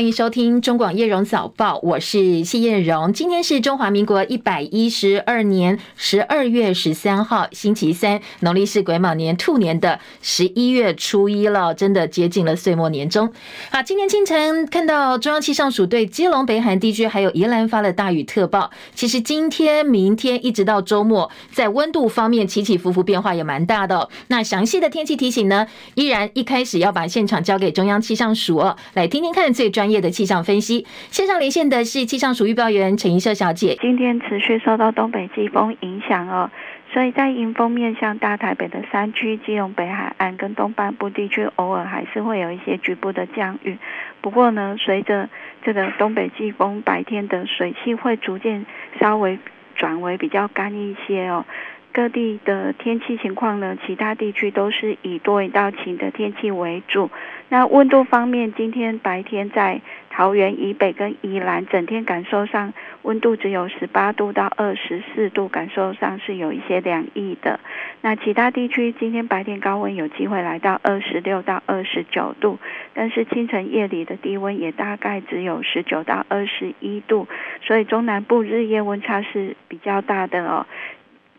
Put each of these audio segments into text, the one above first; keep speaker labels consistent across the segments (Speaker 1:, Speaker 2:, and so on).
Speaker 1: 欢迎收听中广叶荣早报，我是谢叶荣。今天是中华民国一百一十二年十二月十三号，星期三，农历是癸卯年兔年的十一月初一了，真的接近了岁末年终。好，今天清晨看到中央气象署对基隆、北海地区还有宜兰发了大雨特报。其实今天、明天一直到周末，在温度方面起起伏伏，变化也蛮大的。那详细的天气提醒呢，依然一开始要把现场交给中央气象署哦，来听听看。最专业的气象分析，线上连线的是气象署预报员陈怡秀小姐。
Speaker 2: 今天持续受到东北季风影响哦，所以在迎风面向大台北的山区、基隆北海岸跟东半部地区，偶尔还是会有一些局部的降雨。不过呢，随着这个东北季风，白天的水汽会逐渐稍微转为比较干一些哦。各地的天气情况呢，其他地区都是以多云到晴的天气为主。那温度方面，今天白天在桃园以北跟宜兰，整天感受上温度只有十八度到二十四度，感受上是有一些凉意的。那其他地区今天白天高温有机会来到二十六到二十九度，但是清晨夜里的低温也大概只有十九到二十一度，所以中南部日夜温差是比较大的哦。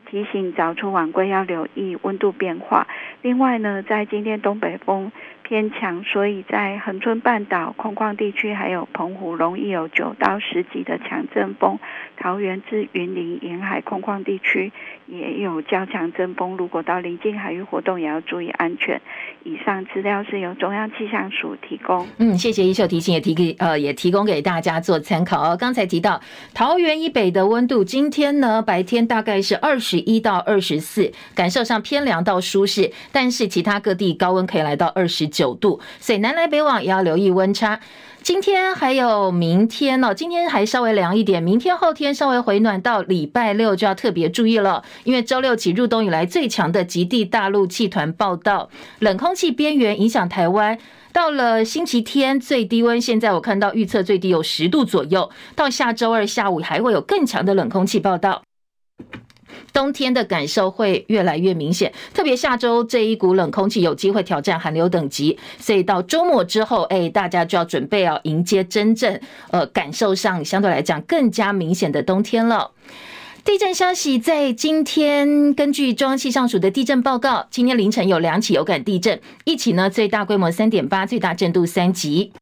Speaker 2: 提醒早出晚归要留意温度变化。另外呢，在今天东北风偏强，所以在恒春半岛空旷地区，还有澎湖容易有九到十级的强阵风。桃园至云林沿海空旷地区也有较强阵风，如果到临近海域活动，也要注意安全。以上资料是由中央气象署提供。
Speaker 1: 嗯，谢谢一秀提醒，也提给呃也提供给大家做参考哦。刚才提到桃园以北的温度，今天呢白天大概是二十一到二十四，感受上偏凉到舒适，但是其他各地高温可以来到二十九九度，所以南来北往也要留意温差。今天还有明天呢，今天还稍微凉一点，明天后天稍微回暖，到礼拜六就要特别注意了，因为周六起入冬以来最强的极地大陆气团报道，冷空气边缘影响台湾，到了星期天最低温，现在我看到预测最低有十度左右，到下周二下午还会有更强的冷空气报道。冬天的感受会越来越明显，特别下周这一股冷空气有机会挑战寒流等级，所以到周末之后，哎，大家就要准备要迎接真正呃感受上相对来讲更加明显的冬天了。地震消息在今天，根据中央气象署的地震报告，今天凌晨有两起有感地震，一起呢最大规模三点八，最大震度三级。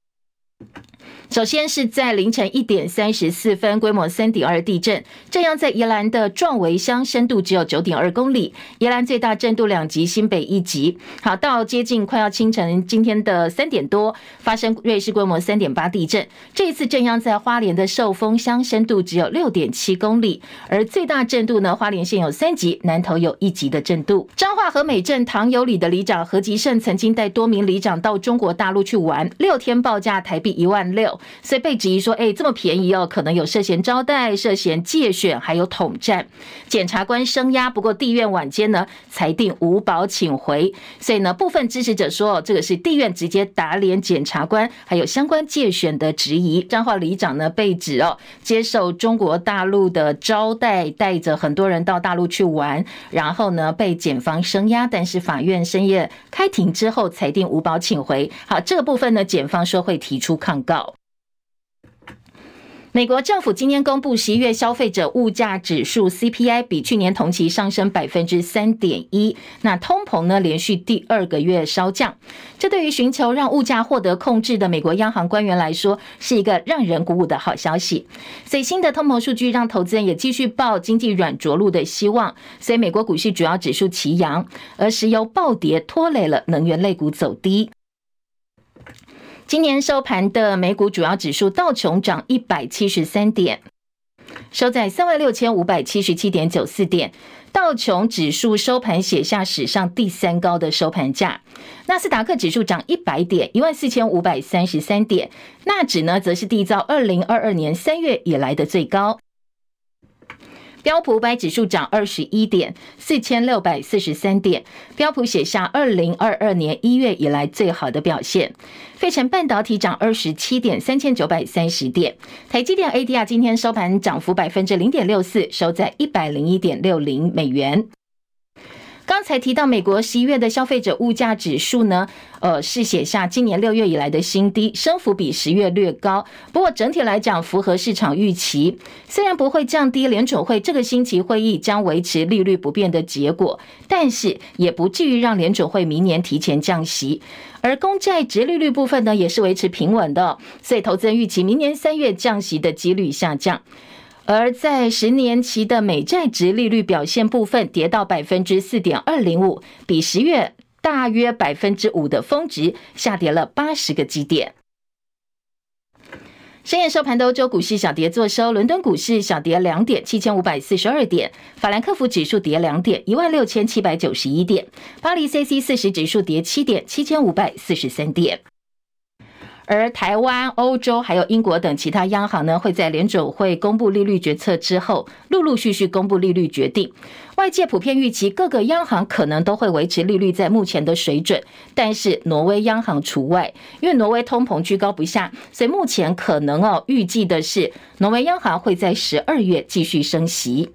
Speaker 1: 首先是在凌晨一点三十四分，规模三点二地震，震央在宜兰的壮围乡，深度只有九点二公里。宜兰最大震度两级，新北一级。好，到接近快要清晨，今天的三点多，发生瑞士规模三点八地震。这一次震央在花莲的寿丰乡，深度只有六点七公里。而最大震度呢，花莲县有三级，南投有一级的震度。彰化和美镇唐有里的里长何吉胜曾经带多名里长到中国大陆去玩，六天报价台币一万六。所以被质疑说，哎，这么便宜哦，可能有涉嫌招待、涉嫌借选，还有统战。检察官声押，不过地院晚间呢裁定无保请回。所以呢，部分支持者说，这个是地院直接打脸检察官，还有相关借选的质疑。彰化里长呢被指哦，接受中国大陆的招待，带着很多人到大陆去玩，然后呢被检方声押，但是法院深夜开庭之后裁定无保请回。好，这个部分呢，检方说会提出抗告。美国政府今天公布十一月消费者物价指数 CPI 比去年同期上升百分之三点一，那通膨呢连续第二个月稍降，这对于寻求让物价获得控制的美国央行官员来说是一个让人鼓舞的好消息。最新的通膨数据让投资人也继续抱经济软着陆的希望，所以美国股市主要指数齐扬，而石油暴跌拖累了能源类股走低。今年收盘的美股主要指数道琼涨一百七十三点，收在三万六千五百七十七点九四点。道琼指数收盘写下史上第三高的收盘价。纳斯达克指数涨一百点，一万四千五百三十三点。纳指呢，则是缔造二零二二年三月以来的最高。标普五百指数涨二十一点，四千六百四十三点。标普写下二零二二年一月以来最好的表现。费城半导体涨二十七点，三千九百三十点。台积电 ADR 今天收盘涨幅百分之零点六四，收在一百零一点六零美元。刚才提到美国十一月的消费者物价指数呢，呃，是写下今年六月以来的新低，升幅比十月略高。不过整体来讲，符合市场预期。虽然不会降低联准会这个星期会议将维持利率不变的结果，但是也不至于让联准会明年提前降息。而公债殖利率部分呢，也是维持平稳的，所以投资人预期明年三月降息的几率下降。而在十年期的美债殖利率表现部分，跌到百分之四点二零五，比十月大约百分之五的峰值下跌了八十个基点。深夜收盘的欧洲股市小跌作收，伦敦股市小跌两点，七千五百四十二点；法兰克福指数跌两点，一万六千七百九十一点；巴黎 c c 四十指数跌七点，七千五百四十三点。而台湾、欧洲还有英国等其他央行呢，会在联准会公布利率决策之后，陆陆续续公布利率决定。外界普遍预期各个央行可能都会维持利率在目前的水准，但是挪威央行除外，因为挪威通膨居高不下，所以目前可能哦预计的是挪威央行会在十二月继续升息。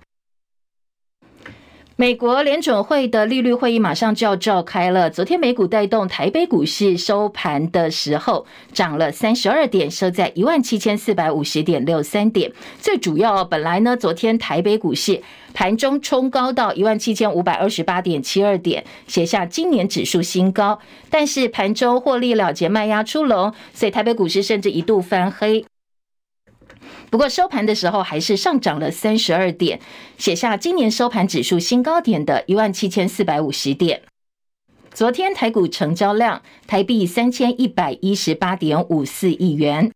Speaker 1: 美国联准会的利率会议马上就要召开了。昨天美股带动台北股市收盘的时候涨了三十二点，收在一万七千四百五十点六三点。最主要，本来呢，昨天台北股市盘中冲高到一万七千五百二十八点七二点，写下今年指数新高。但是盘中获利了结卖压出笼，所以台北股市甚至一度翻黑。不过收盘的时候还是上涨了三十二点，写下今年收盘指数新高点的一万七千四百五十点。昨天台股成交量台币三千一百一十八点五四亿元，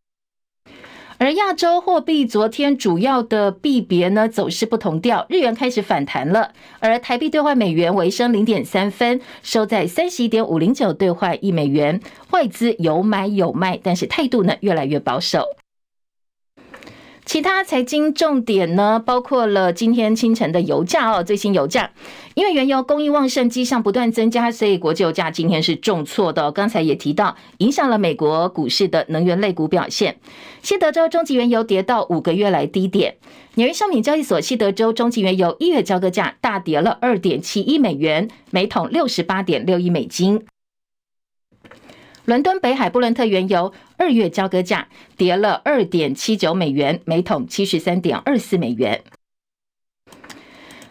Speaker 1: 而亚洲货币昨天主要的币别呢走势不同调，日元开始反弹了，而台币兑换美元微升零点三分，收在三十一点五零九兑换一美元。外资有买有卖，但是态度呢越来越保守。其他财经重点呢，包括了今天清晨的油价哦，最新油价，因为原油供应旺盛，迹象不断增加，所以国际油价今天是重挫的。刚才也提到，影响了美国股市的能源类股表现。西德州中级原油跌到五个月来低点，纽约商品交易所西德州中级原油一月交割价大跌了二点七一美元，每桶六十八点六一美金。伦敦北海布伦特原油二月交割价跌了二点七九美元，每桶七十三点二四美元。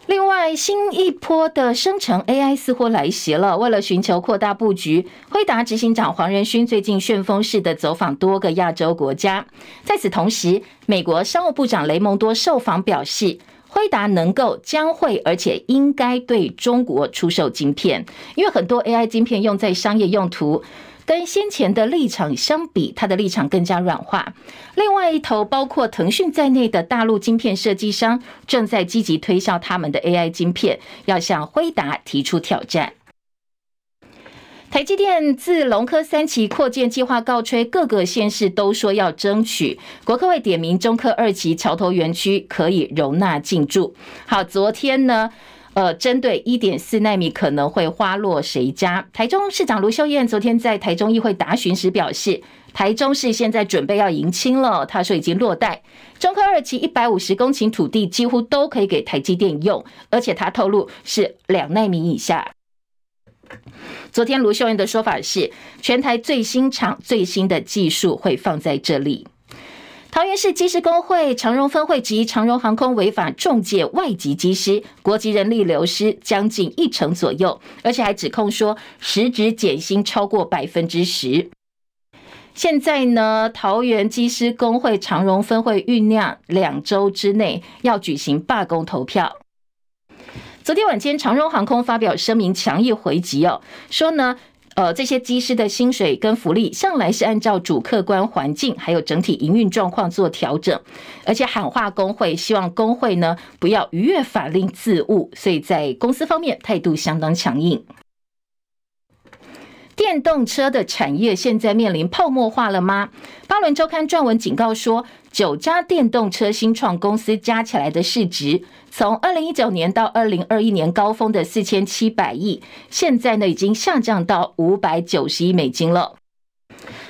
Speaker 1: 另外，新一波的生成 AI 似乎来袭了。为了寻求扩大布局，辉达执行长黄仁勋最近旋风式的走访多个亚洲国家。在此同时，美国商务部长雷蒙多受访表示，辉达能够、将会，而且应该对中国出售晶片，因为很多 AI 晶片用在商业用途。跟先前的立场相比，他的立场更加软化。另外一头，包括腾讯在内的大陆晶片设计商正在积极推销他们的 AI 晶片，要向辉达提出挑战。台积电自龙科三期扩建计划告吹，各个县市都说要争取。国科会点名中科二期桥头园区可以容纳进驻。好，昨天呢？呃，针对一点四纳米可能会花落谁家？台中市长卢秀燕昨天在台中议会答询时表示，台中市现在准备要迎亲了。他说已经落袋，中科二期一百五十公顷土地几乎都可以给台积电用，而且他透露是两奈米以下。昨天卢秀燕的说法是，全台最新厂最新的技术会放在这里。桃园市机师工会长荣分会及长荣航空违法仲介外籍机师，国籍人力流失将近一成左右，而且还指控说实质减薪超过百分之十。现在呢，桃园机师工会长荣分会酝酿两周之内要举行罢工投票。昨天晚间，长荣航空发表声明，强力回击哦，说呢。呃，这些机师的薪水跟福利向来是按照主客观环境还有整体营运状况做调整，而且喊话工会，希望工会呢不要逾越法令自误，所以在公司方面态度相当强硬。电动车的产业现在面临泡沫化了吗？巴伦周刊撰文警告说，九家电动车新创公司加起来的市值，从二零一九年到二零二一年高峰的四千七百亿，现在呢已经下降到五百九十亿美金了，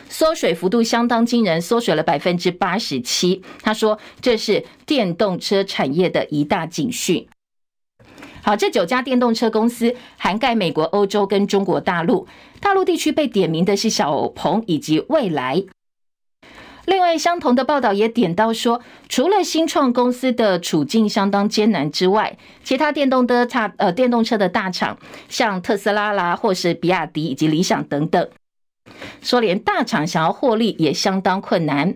Speaker 1: 缩水幅度相当惊人，缩水了百分之八十七。他说，这是电动车产业的一大警讯。好，这九家电动车公司涵盖美国、欧洲跟中国大陆。大陆地区被点名的是小鹏以及蔚来。另外，相同的报道也点到说，除了新创公司的处境相当艰难之外，其他电动的差呃电动车的大厂，像特斯拉啦，或是比亚迪以及理想等等。说连大厂想要获利也相当困难。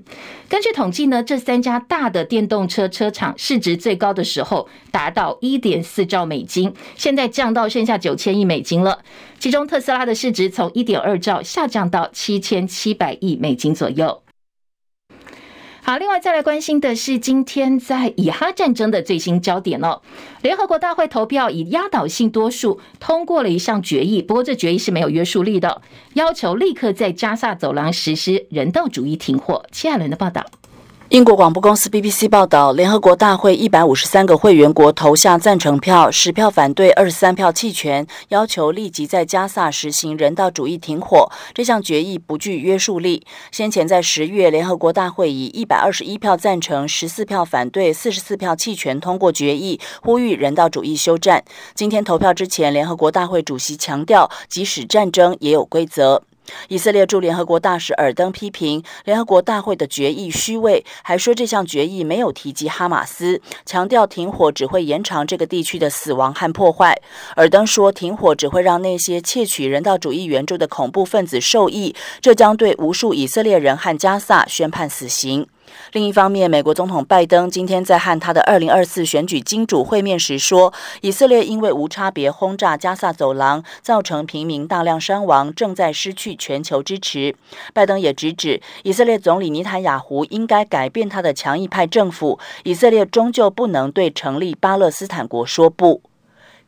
Speaker 1: 根据统计呢，这三家大的电动车车厂市值最高的时候达到一点四兆美金，现在降到剩下九千亿美金了。其中特斯拉的市值从一点二兆下降到七千七百亿美金左右。好，另外再来关心的是今天在以哈战争的最新焦点哦。联合国大会投票以压倒性多数通过了一项决议，不过这决议是没有约束力的，要求立刻在加萨走廊实施人道主义停火。齐亚伦的报道。
Speaker 3: 英国广播公司 BBC 报道，联合国大会一百五十三个会员国投下赞成票，十票反对，二十三票弃权，要求立即在加萨实行人道主义停火。这项决议不具约束力。先前在十月，联合国大会以一百二十一票赞成、十四票反对、四十四票弃权通过决议，呼吁人道主义休战。今天投票之前，联合国大会主席强调，即使战争也有规则。以色列驻联合国大使尔登批评联合国大会的决议虚伪，还说这项决议没有提及哈马斯，强调停火只会延长这个地区的死亡和破坏。尔登说，停火只会让那些窃取人道主义援助的恐怖分子受益，这将对无数以色列人和加萨宣判死刑。另一方面，美国总统拜登今天在和他的二零二四选举金主会面时说，以色列因为无差别轰炸加萨走廊，造成平民大量伤亡，正在失去全球支持。拜登也直指，以色列总理尼坦雅胡应该改变他的强硬派政府，以色列终究不能对成立巴勒斯坦国说不。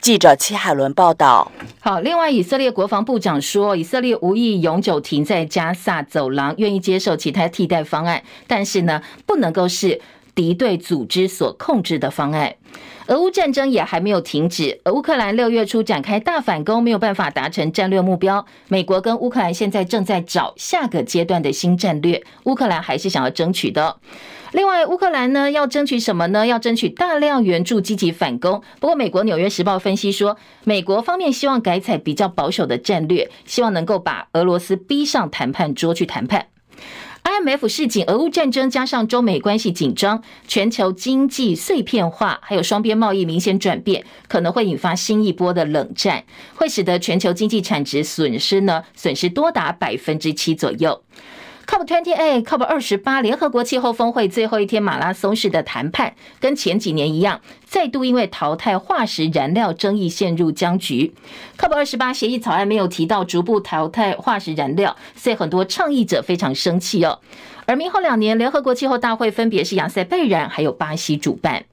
Speaker 3: 记者齐海伦报道。
Speaker 1: 好，另外，以色列国防部长说，以色列无意永久停在加萨走廊，愿意接受其他替代方案，但是呢，不能够是敌对组织所控制的方案。俄乌战争也还没有停止，而乌克兰六月初展开大反攻，没有办法达成战略目标。美国跟乌克兰现在正在找下个阶段的新战略，乌克兰还是想要争取的。另外，乌克兰呢要争取什么呢？要争取大量援助，积极反攻。不过，美国《纽约时报》分析说，美国方面希望改采比较保守的战略，希望能够把俄罗斯逼上谈判桌去谈判。IMF 示警，俄乌战争加上中美关系紧张，全球经济碎片化，还有双边贸易明显转变，可能会引发新一波的冷战，会使得全球经济产值损失呢损失多达百分之七左右。COP twenty a cup 二十八联合国气候峰会最后一天马拉松式的谈判，跟前几年一样，再度因为淘汰化石燃料争议陷入僵局。COP 二十八协议草案没有提到逐步淘汰化石燃料，所以很多倡议者非常生气哦。而明后两年联合国气候大会分别是亚塞拜然还有巴西主办。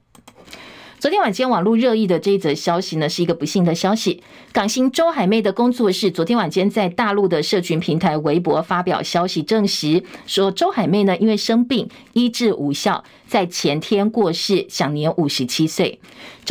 Speaker 1: 昨天晚间网络热议的这一则消息呢，是一个不幸的消息。港星周海媚的工作室昨天晚间在大陆的社群平台微博发表消息，证实说周海媚呢因为生病医治无效，在前天过世，享年五十七岁。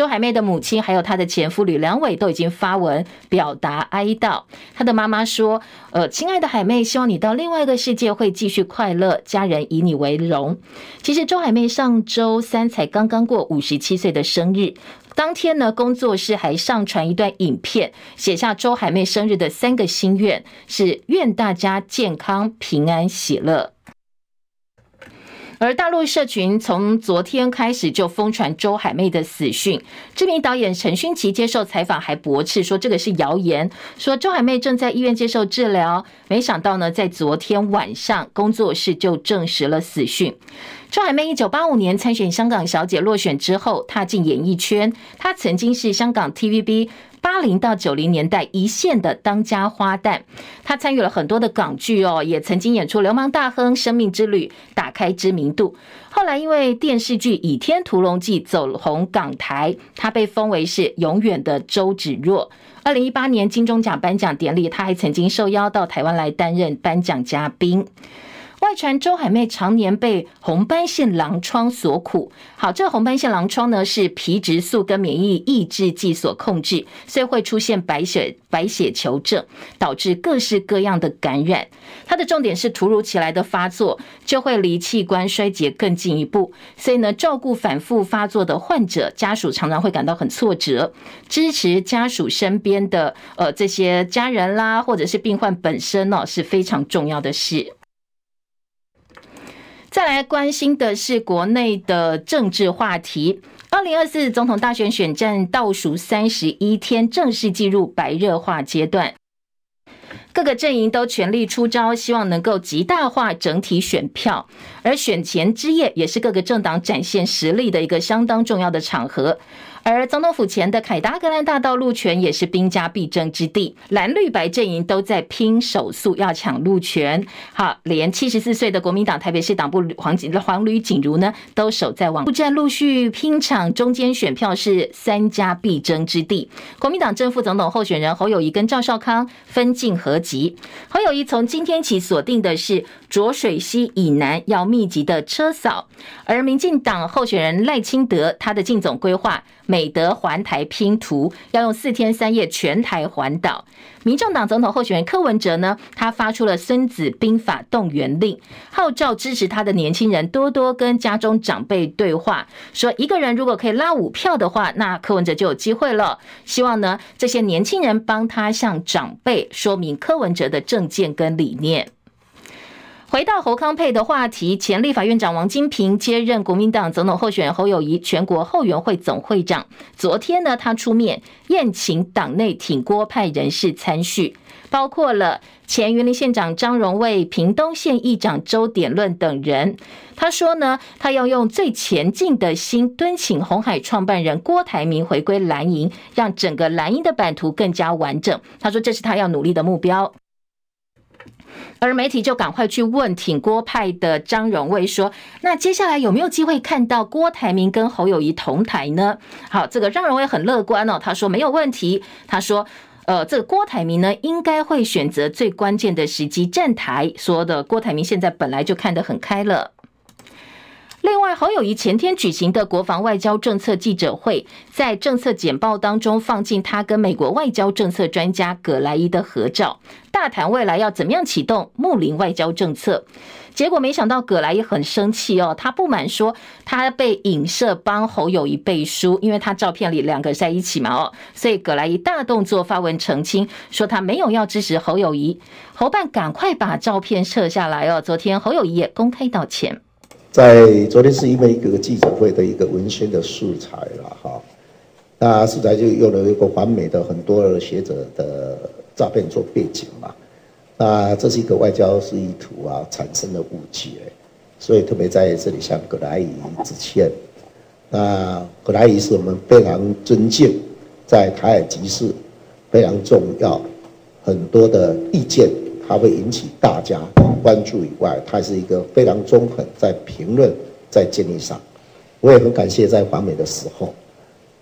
Speaker 1: 周海媚的母亲还有她的前夫吕良伟都已经发文表达哀悼。她的妈妈说：“呃，亲爱的海媚，希望你到另外一个世界会继续快乐，家人以你为荣。”其实周海媚上周三才刚刚过五十七岁的生日，当天呢，工作室还上传一段影片，写下周海媚生日的三个心愿，是愿大家健康、平安、喜乐。而大陆社群从昨天开始就疯传周海媚的死讯，知名导演陈勋奇接受采访还驳斥说这个是谣言，说周海媚正在医院接受治疗。没想到呢，在昨天晚上工作室就证实了死讯。周海媚一九八五年参选香港小姐落选之后踏进演艺圈，她曾经是香港 TVB。八零到九零年代一线的当家花旦，他参与了很多的港剧哦，也曾经演出《流氓大亨》《生命之旅》，打开知名度。后来因为电视剧《倚天屠龙记》走红港台，他被封为是永远的周芷若。二零一八年金钟奖颁奖典礼，他还曾经受邀到台湾来担任颁奖嘉宾。外传周海媚常年被红斑性狼疮所苦。好，这个红斑性狼疮呢是皮质素跟免疫抑制剂所控制，所以会出现白血白血球症，导致各式各样的感染。它的重点是突如其来的发作，就会离器官衰竭更进一步。所以呢，照顾反复发作的患者家属常常会感到很挫折，支持家属身边的呃这些家人啦，或者是病患本身呢是非常重要的事。再来关心的是国内的政治话题。二零二四总统大选选战倒数三十一天，正式进入白热化阶段。各个阵营都全力出招，希望能够极大化整体选票。而选前之夜，也是各个政党展现实力的一个相当重要的场合。而总统府前的凯达格兰大道路权也是兵家必争之地，蓝绿白阵营都在拼手速要抢路权。好，连七十四岁的国民党台北市党部黄黄吕锦如呢，都守在网路战，陆续拼抢中间选票，是三家必争之地。国民党正副总统候选人侯友谊跟赵少康分进合击。侯友谊从今天起锁定的是浊水溪以南要密集的车扫，而民进党候选人赖清德他的竞总规划。美德环台拼图要用四天三夜全台环岛。民众党总统候选人柯文哲呢，他发出了孙子兵法动员令，号召支持他的年轻人多多跟家中长辈对话，说一个人如果可以拉五票的话，那柯文哲就有机会了。希望呢，这些年轻人帮他向长辈说明柯文哲的政见跟理念。回到侯康配的话题，前立法院长王金平接任国民党总统候选人侯友谊全国后援会总会长。昨天呢，他出面宴请党内挺郭派人士参叙，包括了前云林县长张荣卫、屏东县议长周典论等人。他说呢，他要用最前进的心敦请红海创办人郭台铭回归蓝营，让整个蓝营的版图更加完整。他说，这是他要努力的目标。而媒体就赶快去问挺郭派的张荣卫说：“那接下来有没有机会看到郭台铭跟侯友谊同台呢？”好，这个张荣卫很乐观哦，他说没有问题。他说：“呃，这个郭台铭呢，应该会选择最关键的时机站台。”说的郭台铭现在本来就看得很开了。另外，侯友宜前天举行的国防外交政策记者会，在政策简报当中放进他跟美国外交政策专家葛莱伊的合照，大谈未来要怎么样启动睦邻外交政策。结果没想到葛莱伊很生气哦，他不满说他被影射帮侯友宜背书，因为他照片里两个在一起嘛哦，所以葛莱伊大动作发文澄清，说他没有要支持侯友宜。侯办赶快把照片撤下来哦。昨天侯友宜也公开道歉。
Speaker 4: 在昨天是因为一个记者会的一个文宣的素材了哈，那素材就用了一个完美的很多的学者的照片做背景嘛，那这是一个外交示意图啊产生的误解，所以特别在这里向葛莱伊致歉。那葛莱伊是我们非常尊敬，在台海局势非常重要，很多的意见。它会引起大家关注以外，它是一个非常中肯，在评论、在建议上，我也很感谢在访美的时候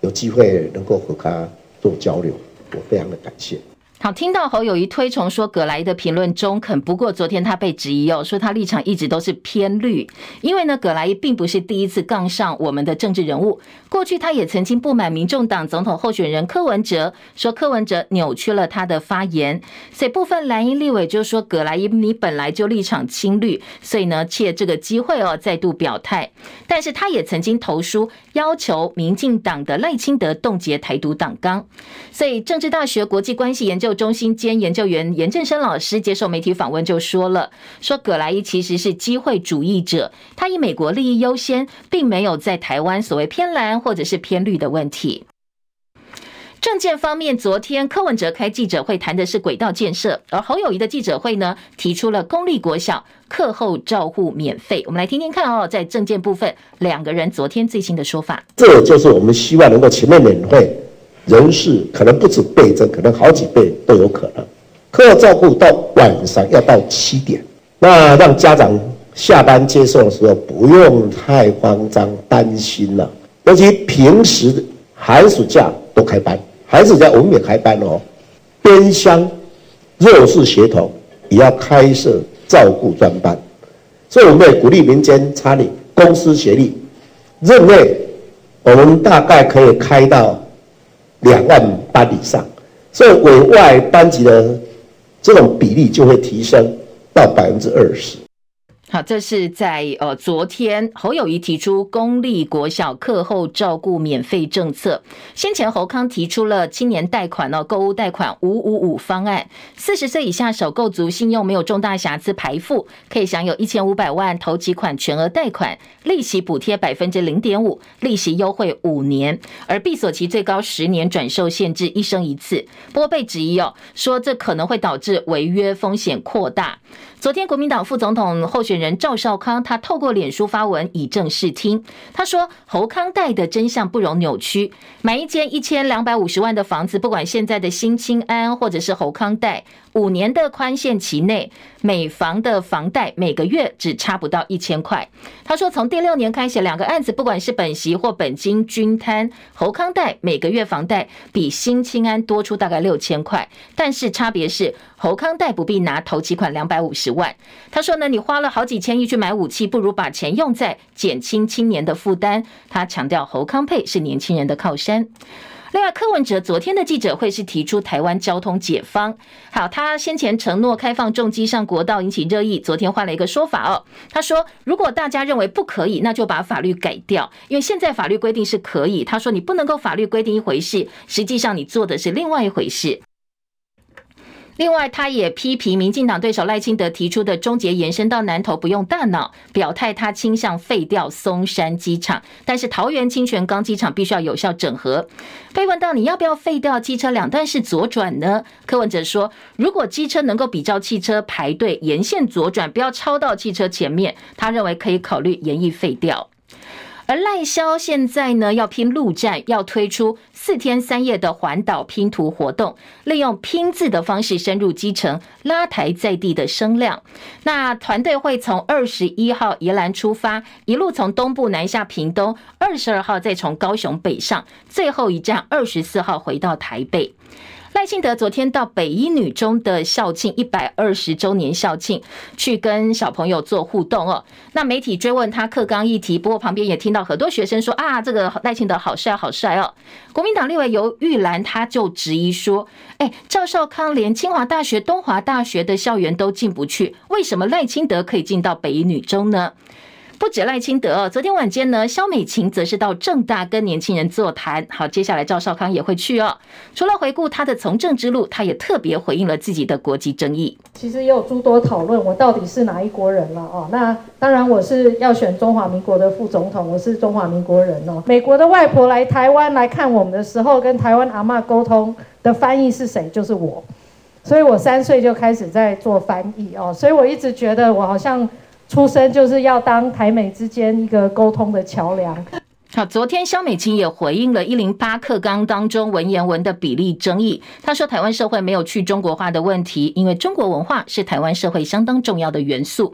Speaker 4: 有机会能够和他做交流，我非常的感谢。
Speaker 1: 好，听到侯友谊推崇说葛莱的评论中肯，不过昨天他被质疑哦，说他立场一直都是偏绿，因为呢，葛莱并不是第一次杠上我们的政治人物，过去他也曾经不满民众党总统候选人柯文哲，说柯文哲扭曲了他的发言，所以部分蓝营立委就说葛莱你本来就立场亲绿，所以呢，借这个机会哦再度表态，但是他也曾经投书要求民进党的赖清德冻结台独党纲，所以政治大学国际关系研究。中心兼研究员严正声老师接受媒体访问就说了，说葛莱伊其实是机会主义者，他以美国利益优先，并没有在台湾所谓偏蓝或者是偏绿的问题。政见方面，昨天柯文哲开记者会谈的是轨道建设，而侯友谊的记者会呢，提出了公立国小课后照护免费。我们来听听看哦，在政见部分，两个人昨天最新的说法，
Speaker 4: 这就是我们希望能够全面免费。人事可能不止倍增，可能好几倍都有可能。课照顾到晚上要到七点，那让家长下班接送的时候不用太慌张担心了。尤其平时寒暑假都开班，寒暑假我们也开班哦。边乡弱势学童也要开设照顾专班，所以我们也鼓励民间参与，公私协力，认为我们大概可以开到两万班以上，所以委外班级的这种比例就会提升到百分之二十。
Speaker 1: 好，这是在呃昨天侯友宜提出公立国小课后照顾免费政策。先前侯康提出了青年贷款哦，购物贷款五五五方案，四十岁以下首购族信用没有重大瑕疵排付，可以享有一千五百万头期款全额贷款，利息补贴百分之零点五，利息优惠五年，而闭锁期最高十年，转售限制一生一次。不过被质疑哦，说这可能会导致违约风险扩大。昨天，国民党副总统候选人赵少康，他透过脸书发文以正视听。他说：“侯康贷的真相不容扭曲，买一间一千两百五十万的房子，不管现在的新青安或者是侯康贷。”五年的宽限期内，每房的房贷每个月只差不到一千块。他说，从第六年开始，两个案子不管是本息或本金均摊，侯康贷每个月房贷比新青安多出大概六千块，但是差别是侯康贷不必拿头期款两百五十万。他说呢，你花了好几千亿去买武器，不如把钱用在减轻青年的负担。他强调，侯康配是年轻人的靠山。另外，柯文哲昨天的记者会是提出台湾交通解方。好，他先前承诺开放重机上国道，引起热议。昨天换了一个说法哦，他说如果大家认为不可以，那就把法律改掉，因为现在法律规定是可以。他说你不能够法律规定一回事，实际上你做的是另外一回事。另外，他也批评民进党对手赖清德提出的终结延伸到南投不用大脑，表态他倾向废掉松山机场，但是桃园清泉岗机场必须要有效整合。被问到你要不要废掉机车两段式左转呢？柯文哲说，如果机车能够比照汽车排队沿线左转，不要超到汽车前面，他认为可以考虑延议废掉。而赖萧现在呢，要拼陆战，要推出四天三夜的环岛拼图活动，利用拼字的方式深入基层，拉抬在地的声量。那团队会从二十一号宜兰出发，一路从东部南下屏东，二十二号再从高雄北上，最后一站二十四号回到台北。赖清德昨天到北一女中的校庆一百二十周年校庆，去跟小朋友做互动哦。那媒体追问他课纲议题，不过旁边也听到很多学生说啊，这个赖清德好帅好帅哦。国民党立委游玉兰他就质疑说，哎，赵少康连清华大学、东华大学的校园都进不去，为什么赖清德可以进到北一女中呢？不止赖清德，昨天晚间呢，萧美琴则是到正大跟年轻人座谈。好，接下来赵少康也会去哦。除了回顾他的从政之路，他也特别回应了自己的国籍争议。
Speaker 5: 其实也有诸多讨论，我到底是哪一国人了哦？那当然我是要选中华民国的副总统，我是中华民国人哦。美国的外婆来台湾来看我们的时候，跟台湾阿嬷沟通的翻译是谁？就是我。所以我三岁就开始在做翻译哦，所以我一直觉得我好像。出生就是要当台美之间一个沟通的桥梁。
Speaker 1: 好，昨天肖美琴也回应了一零八课纲当中文言文的比例争议。她说，台湾社会没有去中国化的问题，因为中国文化是台湾社会相当重要的元素。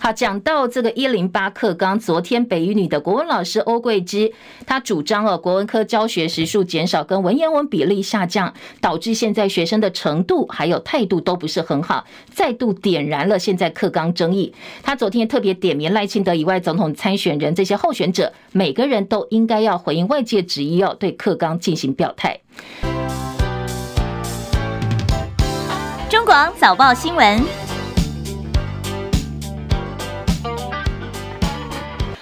Speaker 1: 好，讲到这个一零八课纲，昨天北语女的国文老师欧桂芝，她主张了国文科教学时数减少跟文言文比例下降，导致现在学生的程度还有态度都不是很好，再度点燃了现在课纲争议。她昨天特别点名赖清德以外总统参选人这些候选者，每个人都应该要回应外界质疑，要对课纲进行表态。
Speaker 6: 中广早报新闻。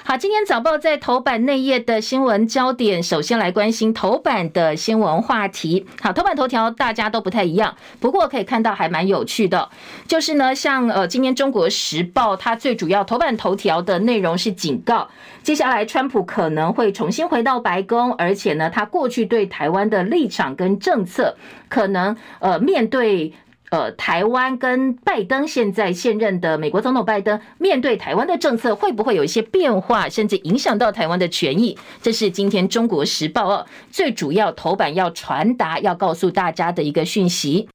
Speaker 1: 好，今天早报在头版内页的新闻焦点，首先来关心头版的新闻话题。好，头版头条大家都不太一样，不过可以看到还蛮有趣的，就是呢，像呃，今天中国时报它最主要头版头条的内容是警告，接下来川普可能会重新回到白宫，而且呢，他过去对台湾的立场跟政策，可能呃面对。呃，台湾跟拜登现在现任的美国总统拜登面对台湾的政策会不会有一些变化，甚至影响到台湾的权益？这是今天《中国时报》哦，最主要头版要传达、要告诉大家的一个讯息。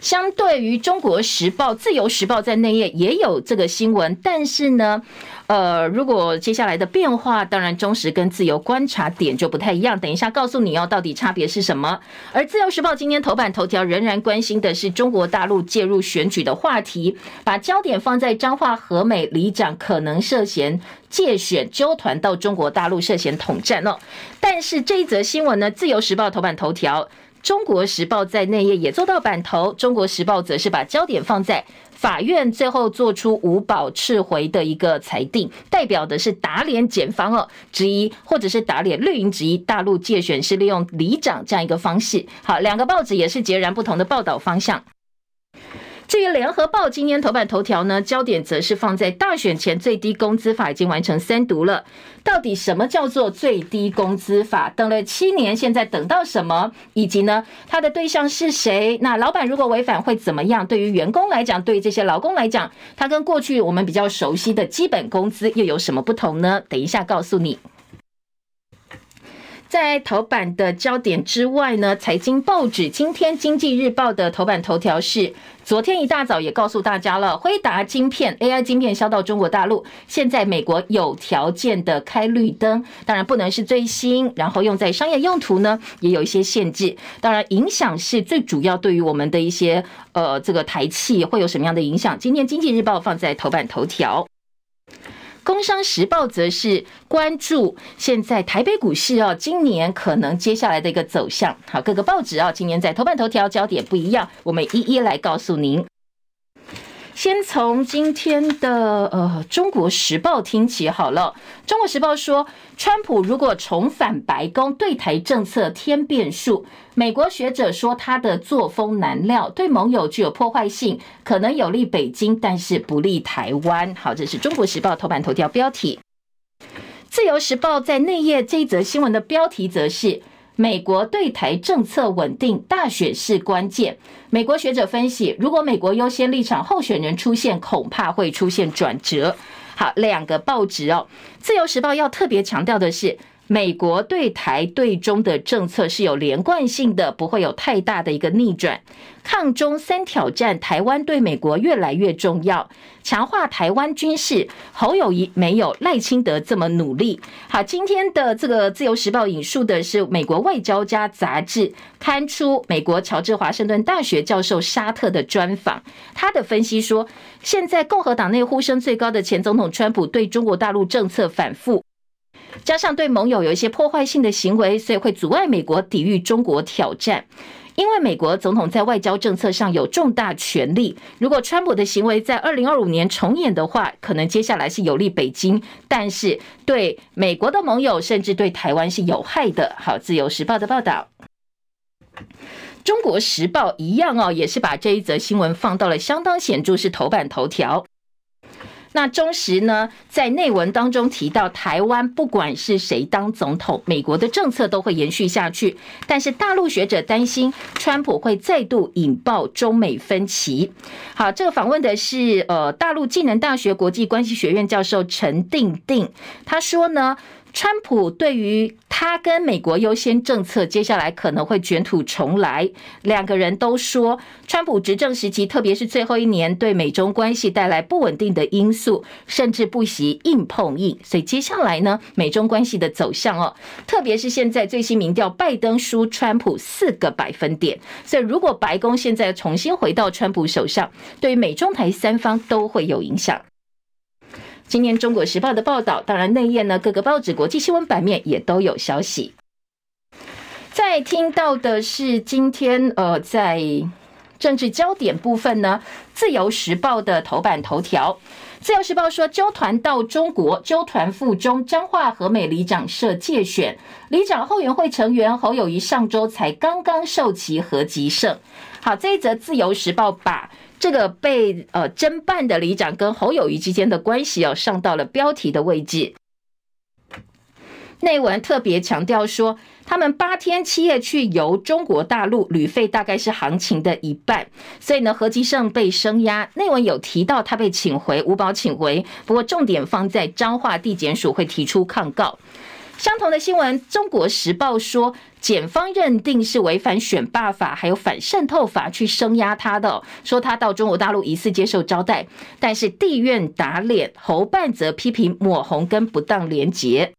Speaker 1: 相对于中国时报、自由时报在内页也有这个新闻，但是呢，呃，如果接下来的变化，当然中时跟自由观察点就不太一样。等一下告诉你哦，到底差别是什么？而自由时报今天头版头条仍然关心的是中国大陆介入选举的话题，把焦点放在彰化和美里长可能涉嫌借选揪团到中国大陆涉嫌统战哦。但是这一则新闻呢，自由时报头版头条。中国时报在内页也做到版头，中国时报则是把焦点放在法院最后做出无保撤回的一个裁定，代表的是打脸检方哦，之一或者是打脸绿营之一大陆介选是利用里长这样一个方式。好，两个报纸也是截然不同的报道方向。至于联合报今天头版头条呢，焦点则是放在大选前最低工资法已经完成三读了。到底什么叫做最低工资法？等了七年，现在等到什么？以及呢，它的对象是谁？那老板如果违反会怎么样？对于员工来讲，对于这些劳工来讲，它跟过去我们比较熟悉的基本工资又有什么不同呢？等一下告诉你。在头版的焦点之外呢，财经报纸今天《经济日报》的头版头条是，昨天一大早也告诉大家了，辉达晶片 AI 晶片销到中国大陆，现在美国有条件的开绿灯，当然不能是最新，然后用在商业用途呢，也有一些限制，当然影响是最主要对于我们的一些呃这个台气会有什么样的影响？今天《经济日报》放在头版头条。工商时报则是关注现在台北股市哦，今年可能接下来的一个走向。好，各个报纸啊，今年在头版头条焦点不一样，我们一一来告诉您。先从今天的呃《中国时报》听起好了，《中国时报》说，川普如果重返白宫，对台政策添变数。美国学者说他的作风难料，对盟友具有破坏性，可能有利北京，但是不利台湾。好，这是《中国时报》头版头条标题。《自由时报》在内页这一则新闻的标题则是。美国对台政策稳定，大选是关键。美国学者分析，如果美国优先立场候选人出现，恐怕会出现转折。好，两个报纸哦，《自由时报》要特别强调的是。美国对台对中的政策是有连贯性的，不会有太大的一个逆转。抗中三挑战，台湾对美国越来越重要。强化台湾军事，侯友谊没有赖清德这么努力。好，今天的这个自由时报引述的是美国外交家杂志刊出美国乔治华盛顿大学教授沙特的专访，他的分析说，现在共和党内呼声最高的前总统川普对中国大陆政策反复。加上对盟友有一些破坏性的行为，所以会阻碍美国抵御中国挑战。因为美国总统在外交政策上有重大权力，如果川普的行为在二零二五年重演的话，可能接下来是有利北京，但是对美国的盟友甚至对台湾是有害的。好，自由时报的报道，中国时报一样哦，也是把这一则新闻放到了相当显著，是头版头条。那中时呢，在内文当中提到，台湾不管是谁当总统，美国的政策都会延续下去。但是大陆学者担心，川普会再度引爆中美分歧。好，这个访问的是呃，大陆暨南大学国际关系学院教授陈定定，他说呢。川普对于他跟美国优先政策，接下来可能会卷土重来。两个人都说，川普执政时期，特别是最后一年，对美中关系带来不稳定的因素，甚至不惜硬碰硬。所以接下来呢，美中关系的走向哦，特别是现在最新民调，拜登输川普四个百分点。所以如果白宫现在重新回到川普手上，对于美中台三方都会有影响。今天《中国时报》的报道，当然内页呢，各个报纸国际新闻版面也都有消息。再听到的是今天呃，在政治焦点部分呢，《自由时报》的头版头条，《自由时报》说，揪团到中国，揪团赴中，彰化和美里长设介选，里长后援会成员侯友宜上周才刚刚授旗何吉胜。好，这一则《自由时报》把。这个被呃侦办的里长跟侯友宜之间的关系哦，上到了标题的位置。内文特别强调说，他们八天七夜去游中国大陆，旅费大概是行情的一半。所以呢，何吉胜被声押。内文有提到他被请回，无保请回。不过重点放在彰化地检署会提出抗告。相同的新闻，《中国时报》说，检方认定是违反选罢法还有反渗透法去声压他的，说他到中国大陆疑似接受招待，但是地院打脸，侯半则批评抹红跟不当连结。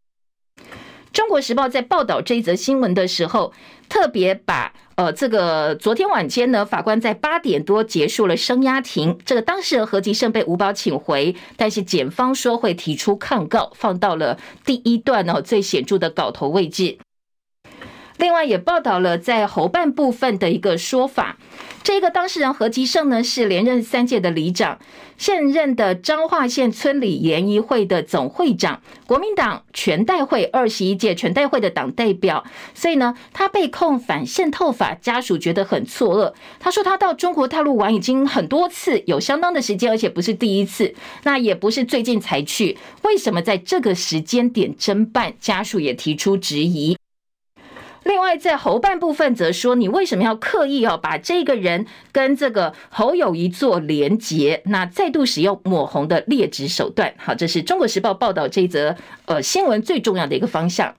Speaker 1: 中国时报在报道这一则新闻的时候，特别把呃这个昨天晚间呢，法官在八点多结束了声押庭，这个当事人何吉胜被五保请回，但是检方说会提出抗告，放到了第一段哦最显著的稿头位置。另外也报道了在侯办部分的一个说法。这个当事人何吉胜呢，是连任三届的里长，现任的彰化县村里联谊会的总会长，国民党全代会二十一届全代会的党代表，所以呢，他被控反渗透法，家属觉得很错愕。他说他到中国大陆玩已经很多次，有相当的时间，而且不是第一次，那也不是最近才去，为什么在这个时间点侦办？家属也提出质疑。另外，在侯办部分则说，你为什么要刻意哦把这个人跟这个侯友谊做连结？那再度使用抹红的劣质手段。好，这是中国时报报道这则呃新闻最重要的一个方向。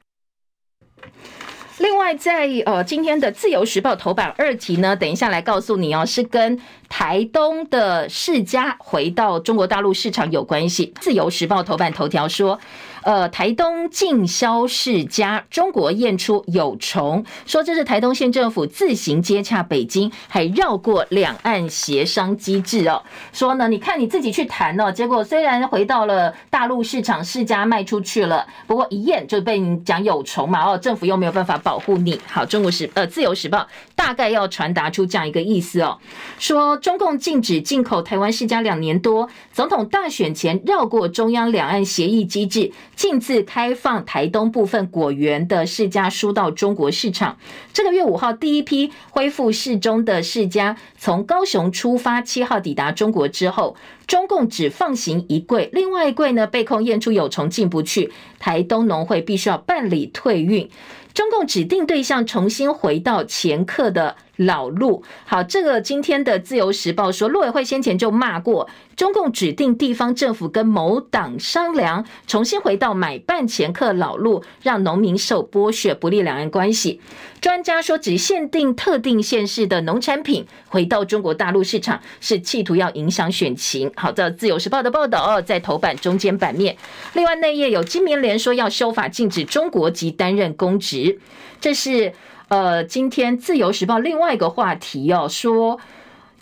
Speaker 1: 另外，在呃今天的自由时报头版二题呢，等一下来告诉你哦，是跟台东的世家回到中国大陆市场有关系。自由时报头版头条说。呃，台东进销世家，中国验出有虫，说这是台东县政府自行接洽北京，还绕过两岸协商机制哦。说呢，你看你自己去谈哦，结果虽然回到了大陆市场，世家卖出去了，不过一验就被你讲有虫嘛，哦，政府又没有办法保护你。好，中国时呃自由时报大概要传达出这样一个意思哦，说中共禁止进口台湾世家两年多，总统大选前绕过中央两岸协议机制。禁自开放台东部分果园的世家输到中国市场。这个月五号，第一批恢复适中的世家从高雄出发，七号抵达中国之后，中共只放行一柜，另外一柜呢被控验出有虫进不去，台东农会必须要办理退运。中共指定对象重新回到前客的老路。好，这个今天的自由时报说，陆委会先前就骂过中共指定地方政府跟某党商量，重新回到买办前客老路，让农民受剥削，不利两岸关系。专家说，只限定特定县市的农产品回到中国大陆市场，是企图要影响选情。好的，自由时报的报道，在头版中间版面。另外内页有金明联说要修法禁止中国籍担任公职。这是呃，今天自由时报另外一个话题哦，说。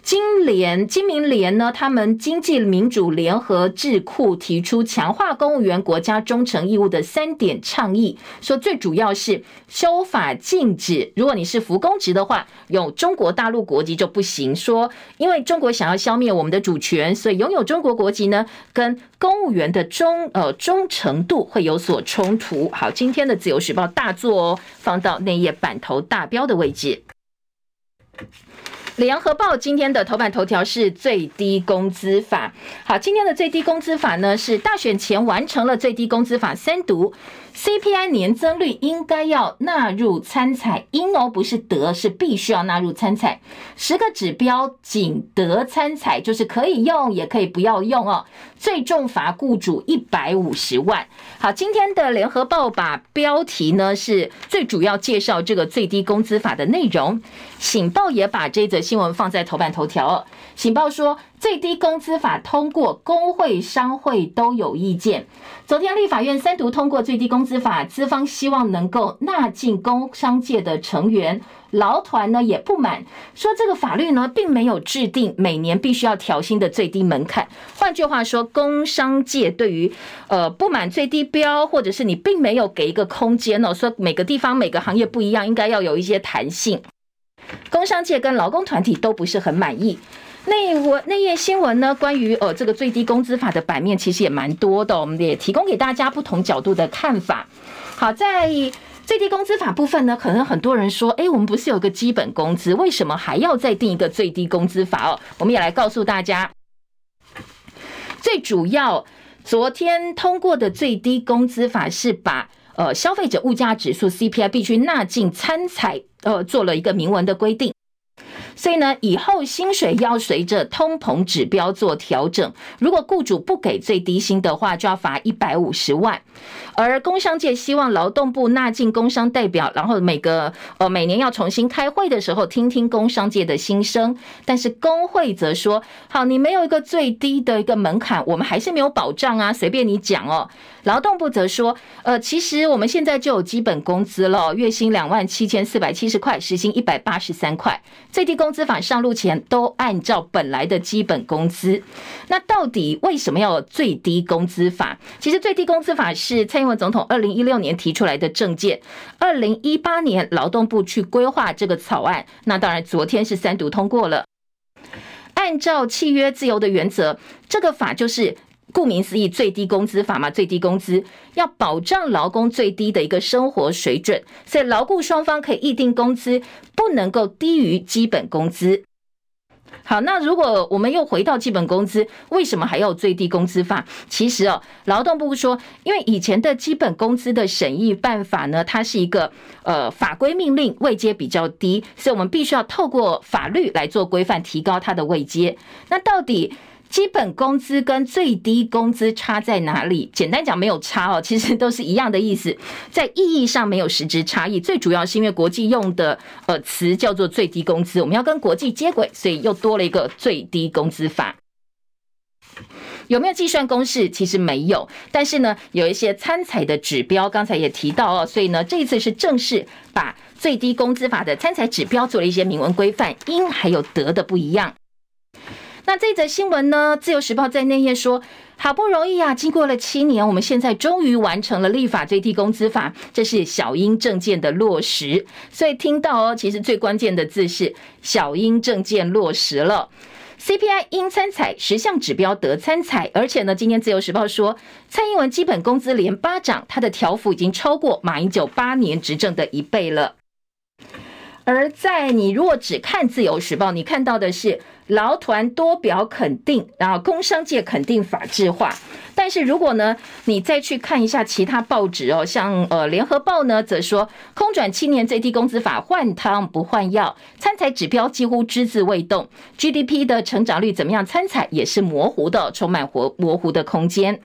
Speaker 1: 金联、金明联呢，他们经济民主联合智库提出强化公务员国家忠诚义务的三点倡议，说最主要是修法禁止，如果你是服公职的话，有中国大陆国籍就不行。说因为中国想要消灭我们的主权，所以拥有中国国籍呢，跟公务员的忠呃忠诚度会有所冲突。好，今天的自由时报大作哦，放到内页版头大标的位置。联合报今天的头版头条是最低工资法。好，今天的最低工资法呢，是大选前完成了最低工资法三读。CPI 年增率应该要纳入参采，应哦不是得，是必须要纳入参采。十个指标仅得参采，就是可以用也可以不要用哦。最重罚雇主一百五十万。好，今天的联合报把标题呢是最主要介绍这个最低工资法的内容。醒报也把这则新闻放在头版头条哦。醒报说，最低工资法通过，工会、商会都有意见。昨天立法院三读通过最低工资法，资方希望能够纳进工商界的成员，劳团呢也不满，说这个法律呢并没有制定每年必须要调薪的最低门槛。换句话说，工商界对于呃不满最低标，或者是你并没有给一个空间哦，说每个地方每个行业不一样，应该要有一些弹性。工商界跟劳工团体都不是很满意。那我那页新闻呢？关于呃这个最低工资法的版面其实也蛮多的，我们也提供给大家不同角度的看法。好，在最低工资法部分呢，可能很多人说，哎，我们不是有个基本工资，为什么还要再定一个最低工资法哦？我们也来告诉大家，最主要昨天通过的最低工资法是把呃消费者物价指数 CPI 必须纳进参采，呃做了一个明文的规定。所以呢，以后薪水要随着通膨指标做调整。如果雇主不给最低薪的话，就要罚一百五十万。而工商界希望劳动部纳进工商代表，然后每个呃每年要重新开会的时候，听听工商界的心声。但是工会则说，好，你没有一个最低的一个门槛，我们还是没有保障啊，随便你讲哦。劳动部则说，呃，其实我们现在就有基本工资了，月薪两万七千四百七十块，时薪一百八十三块。最低工资法上路前都按照本来的基本工资。那到底为什么要最低工资法？其实最低工资法是蔡英文总统二零一六年提出来的政见，二零一八年劳动部去规划这个草案。那当然，昨天是三读通过了。按照契约自由的原则，这个法就是顾名思义，最低工资法嘛。最低工资要保障劳工最低的一个生活水准，所以劳雇双方可以议定工资不能够低于基本工资。好，那如果我们又回到基本工资，为什么还要最低工资法？其实哦，劳动部说，因为以前的基本工资的审议办法呢，它是一个呃法规命令，位阶比较低，所以我们必须要透过法律来做规范，提高它的位阶。那到底？基本工资跟最低工资差在哪里？简单讲，没有差哦，其实都是一样的意思，在意义上没有实质差异。最主要是因为国际用的呃词叫做最低工资，我们要跟国际接轨，所以又多了一个最低工资法。有没有计算公式？其实没有，但是呢，有一些参采的指标，刚才也提到哦，所以呢，这一次是正式把最低工资法的参采指标做了一些明文规范，因还有得的不一样。那这则新闻呢？自由时报在内页说，好不容易啊，经过了七年，我们现在终于完成了立法最低工资法，这是小英政见的落实。所以听到哦，其实最关键的字是小英政见落实了。CPI 应参采十项指标得参采，而且呢，今天自由时报说，蔡英文基本工资连八涨，他的条幅已经超过马英九八年执政的一倍了。而在你如果只看自由时报，你看到的是。劳团多表肯定，然后工商界肯定法制化。但是如果呢，你再去看一下其他报纸哦，像呃联合报呢，则说空转七年最低工资法换汤不换药，参采指标几乎只字未动，GDP 的成长率怎么样？参采也是模糊的，充满活模糊的空间。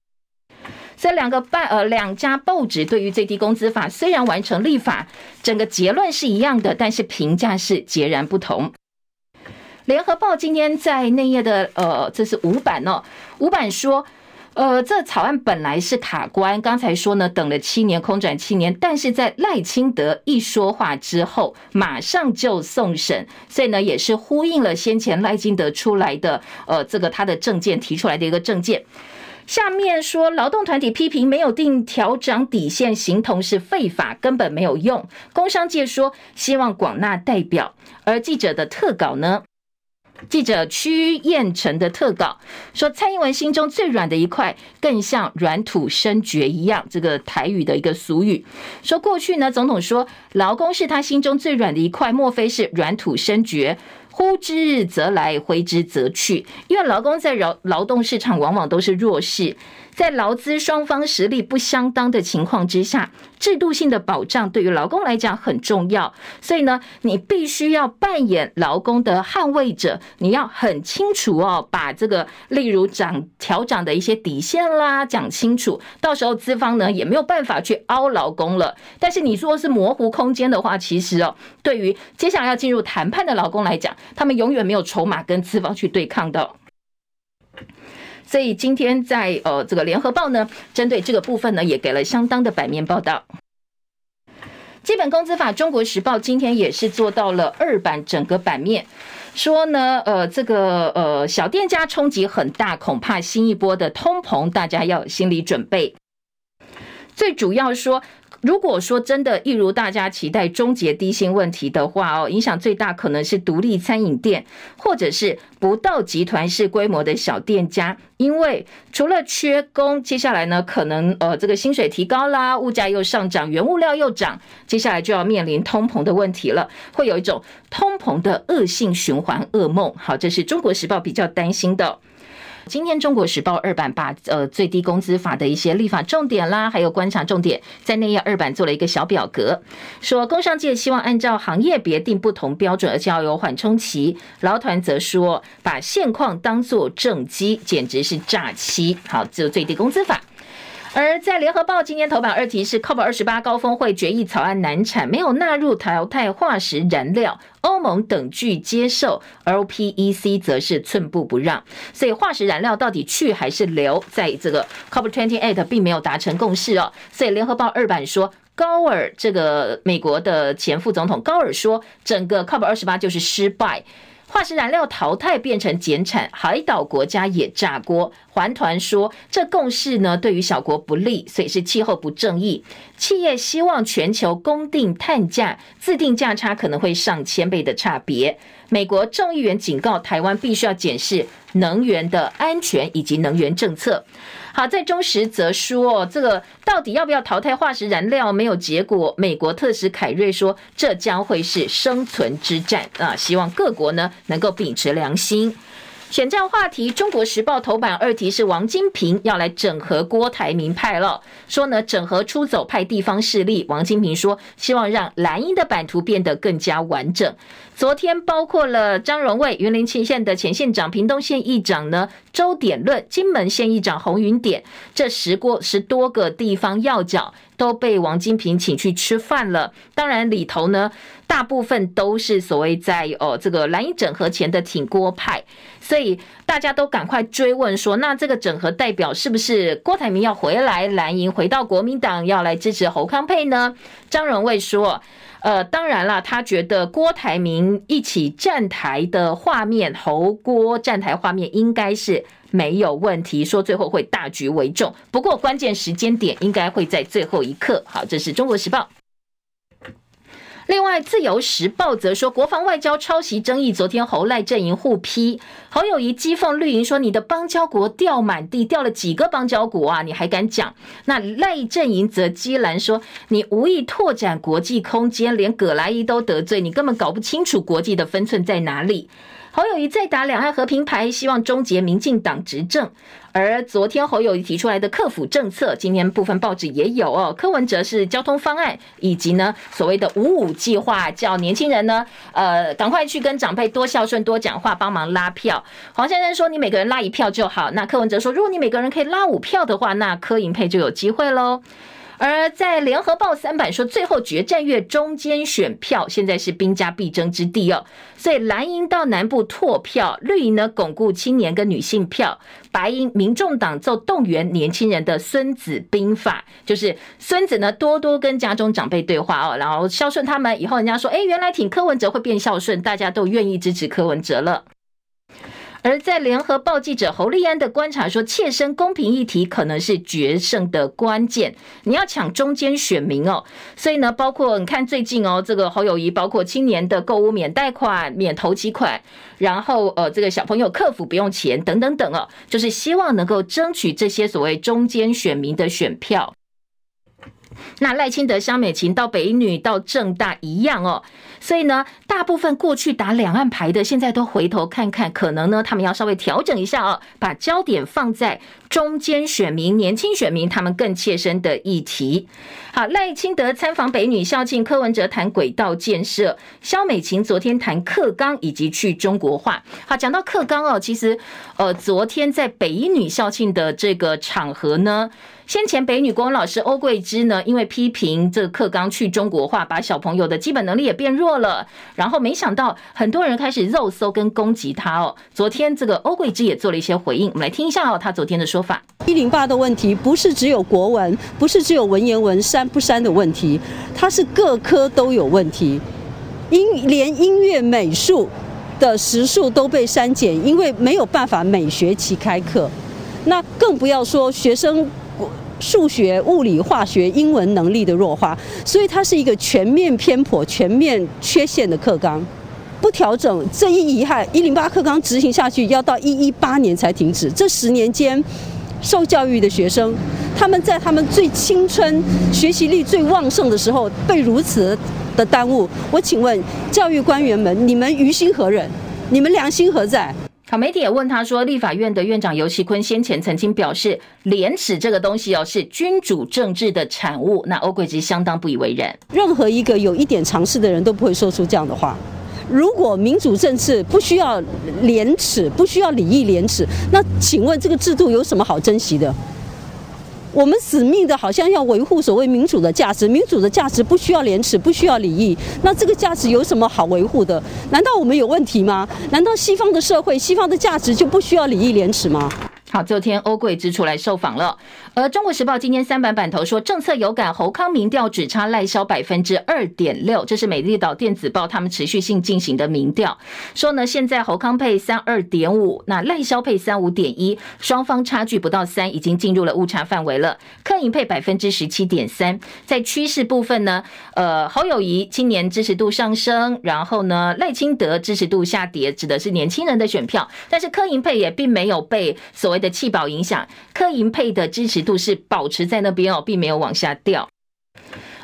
Speaker 1: 这两个半呃两家报纸对于最低工资法虽然完成立法，整个结论是一样的，但是评价是截然不同。联合报今天在内页的呃，这是五版哦。五版说，呃，这草案本来是卡关，刚才说呢，等了七年，空转七年，但是在赖清德一说话之后，马上就送审，所以呢，也是呼应了先前赖清德出来的呃，这个他的政见提出来的一个政见。下面说，劳动团体批评没有定调涨底线，形同是废法，根本没有用。工商界说希望广纳代表，而记者的特稿呢？记者屈燕成的特稿说，蔡英文心中最软的一块，更像软土生绝一样。这个台语的一个俗语，说过去呢，总统说劳工是他心中最软的一块，莫非是软土生绝？呼之则来，挥之则去。因为劳工在劳劳动市场往往都是弱势。在劳资双方实力不相当的情况之下，制度性的保障对于劳工来讲很重要。所以呢，你必须要扮演劳工的捍卫者，你要很清楚哦，把这个例如涨调涨的一些底线啦讲清楚，到时候资方呢也没有办法去凹劳工了。但是你说是模糊空间的话，其实哦，对于接下来要进入谈判的劳工来讲，他们永远没有筹码跟资方去对抗的。所以今天在呃这个联合报呢，针对这个部分呢，也给了相当的版面报道。基本工资法，中国时报今天也是做到了二版整个版面，说呢，呃这个呃小店家冲击很大，恐怕新一波的通膨，大家要有心理准备。最主要说。如果说真的，一如大家期待终结低薪问题的话哦，影响最大可能是独立餐饮店，或者是不到集团式规模的小店家，因为除了缺工，接下来呢，可能呃这个薪水提高啦，物价又上涨，原物料又涨，接下来就要面临通膨的问题了，会有一种通膨的恶性循环噩梦。好，这是中国时报比较担心的。今天《中国时报》二版把呃最低工资法的一些立法重点啦，还有观察重点，在内页二版做了一个小表格，说工商界希望按照行业别定不同标准，而且要有缓冲期。劳团则说，把现况当做政绩，简直是诈欺。好，就最低工资法。而在联合报今天头版二题是 COP 二十八高峰会决议草案难产，没有纳入淘汰化石燃料，欧盟等拒接受，LPEC 则是寸步不让。所以化石燃料到底去还是留，在这个 COP twenty eight 并没有达成共识哦。所以联合报二版说，高尔这个美国的前副总统高尔说，整个 COP 二十八就是失败。化石燃料淘汰变成减产，海岛国家也炸锅。环团说，这共识呢对于小国不利，所以是气候不正义。企业希望全球公定碳价，自定价差可能会上千倍的差别。美国众议员警告台湾，必须要检视能源的安全以及能源政策。好，在中时则说，这个到底要不要淘汰化石燃料没有结果。美国特使凯瑞说，这将会是生存之战啊！希望各国呢能够秉持良心。选战话题，《中国时报》头版二题是王金平要来整合郭台铭派了，说呢整合出走派地方势力。王金平说，希望让蓝营的版图变得更加完整。昨天包括了张荣卫、云林县的前县长、屏东县议长呢周典论、金门县议长洪云典，这十过十多个地方要角都被王金平请去吃饭了。当然里头呢。大部分都是所谓在哦这个蓝营整合前的挺郭派，所以大家都赶快追问说，那这个整合代表是不是郭台铭要回来蓝营，回到国民党要来支持侯康佩呢？张荣卫说，呃，当然了，他觉得郭台铭一起站台的画面，侯郭站台画面应该是没有问题，说最后会大局为重，不过关键时间点应该会在最后一刻。好，这是中国时报。另外，《自由时报》则说，国防外交抄袭争议，昨天侯赖阵营互批，侯友宜讥讽绿营说：“你的邦交国掉满地，掉了几个邦交国啊？你还敢讲？”那赖阵营则激蓝说：“你无意拓展国际空间，连葛莱伊都得罪，你根本搞不清楚国际的分寸在哪里。”侯友宜再打两岸和平牌，希望终结民进党执政。而昨天侯友宜提出来的客服政策，今天部分报纸也有哦。柯文哲是交通方案，以及呢所谓的五五计划，叫年轻人呢，呃，赶快去跟长辈多孝顺、多讲话，帮忙拉票。黄先生说：“你每个人拉一票就好。”那柯文哲说：“如果你每个人可以拉五票的话，那柯银配就有机会喽。”而在联合报三版说，最后决战月中间选票现在是兵家必争之地哦，所以蓝营到南部拓票，绿营呢巩固青年跟女性票，白营民众党就动员年轻人的孙子兵法，就是孙子呢多多跟家中长辈对话哦，然后孝顺他们，以后人家说，哎，原来挺柯文哲会变孝顺，大家都愿意支持柯文哲了。而在联合报记者侯立安的观察说，切身公平议题可能是决胜的关键。你要抢中间选民哦，所以呢，包括你看最近哦，这个侯友宜，包括青年的购物免贷款、免投期款，然后呃，这个小朋友客服不用钱等等等哦，就是希望能够争取这些所谓中间选民的选票。那赖清德、萧美琴到北女到政大一样哦，所以呢，大部分过去打两岸牌的，现在都回头看看，可能呢，他们要稍微调整一下哦，把焦点放在中间选民、年轻选民他们更切身的议题。好，赖清德参访北女校庆，柯文哲谈轨道建设，萧美琴昨天谈课纲以及去中国化。好，讲到课纲哦，其实呃，昨天在北一女校庆的这个场合呢。先前北女国文老师欧桂芝呢，因为批评这个课纲去中国化，把小朋友的基本能力也变弱了。然后没想到很多人开始肉搜跟攻击他哦。昨天这个欧桂芝也做了一些回应，我们来听一下哦，他昨天的说法。
Speaker 7: 一零八的问题不是只有国文，不是只有文言文删不删的问题，它是各科都有问题。音连音乐美术的时数都被删减，因为没有办法每学期开课。那更不要说学生。数学、物理、化学、英文能力的弱化，所以它是一个全面偏颇、全面缺陷的课纲。不调整这一遗憾，一零八课纲执行下去要到一一八年才停止。这十年间，受教育的学生，他们在他们最青春、学习力最旺盛的时候被如此的耽误。我请问教育官员们，你们于心何忍？你们良心何在？
Speaker 1: 好，媒体也问他说，立法院的院长尤其坤先前曾经表示，廉耻这个东西哦是君主政治的产物。那欧桂吉相当不以为然。
Speaker 7: 任何一个有一点常识的人都不会说出这样的话。如果民主政治不需要廉耻，不需要礼义廉耻，那请问这个制度有什么好珍惜的？我们死命的好像要维护所谓民主的价值，民主的价值不需要廉耻，不需要礼义，那这个价值有什么好维护的？难道我们有问题吗？难道西方的社会、西方的价值就不需要礼义廉耻吗？
Speaker 1: 好，昨天欧桂芝出来受访了。而《中国时报》今天三版版头说，政策有感，侯康民调只差赖萧百分之二点六，这是美丽岛电子报他们持续性进行的民调，说呢，现在侯康配三二点五，那赖萧配三五点一，双方差距不到三，已经进入了误差范围了。柯银配百分之十七点三，在趋势部分呢，呃，侯友谊青年支持度上升，然后呢，赖清德支持度下跌，指的是年轻人的选票，但是柯银配也并没有被所谓的弃保影响，柯银配的支持度是保持在那边哦，并没有往下掉。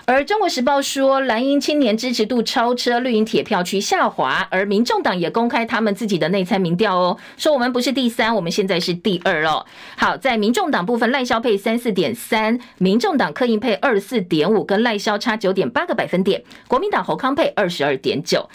Speaker 1: 而中国时报说，蓝营青年支持度超车，绿营铁票区下滑。而民众党也公开他们自己的内参民调哦，说我们不是第三，我们现在是第二哦。好，在民众党部分，赖萧配三四点三，民众党柯银配二四点五，跟赖萧差九点八个百分点。国民党侯康配二十二点九。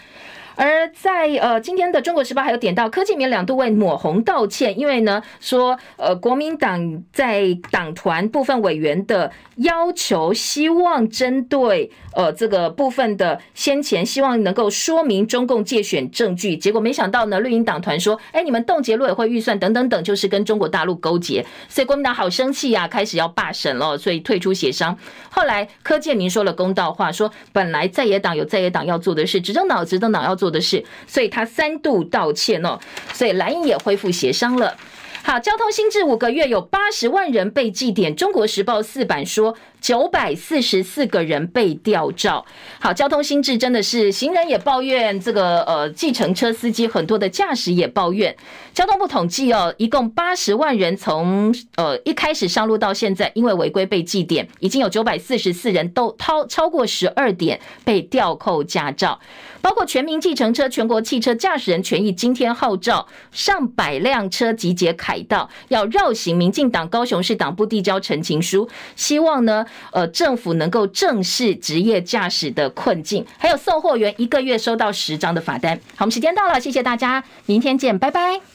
Speaker 1: 而在呃今天的《中国时报》还有点到柯建铭两度为抹红道歉，因为呢说呃国民党在党团部分委员的要求，希望针对呃这个部分的先前希望能够说明中共介选证据，结果没想到呢绿营党团说，哎你们冻结陆委会预算等等等，就是跟中国大陆勾结，所以国民党好生气呀，开始要罢审了，所以退出协商。后来柯建铭说了公道话，说本来在野党有在野党要做的事，执政党执政党要做。做的事，所以他三度道歉哦，所以蓝营也恢复协商了。好，交通新制五个月有八十万人被记点，中国时报四版说。九百四十四个人被吊照。好，交通新制真的是行人也抱怨，这个呃，计程车司机很多的驾驶也抱怨。交通部统计哦，一共八十万人从呃一开始上路到现在，因为违规被记点，已经有九百四十四人都超超过十二点被吊扣驾照，包括全民计程车、全国汽车驾驶人权益今天号召上百辆车集结凯道，要绕行民进党高雄市党部递交陈情书，希望呢。呃，政府能够正视职业驾驶的困境，还有送货员一个月收到十张的罚单。好，我们时间到了，谢谢大家，明天见，拜拜。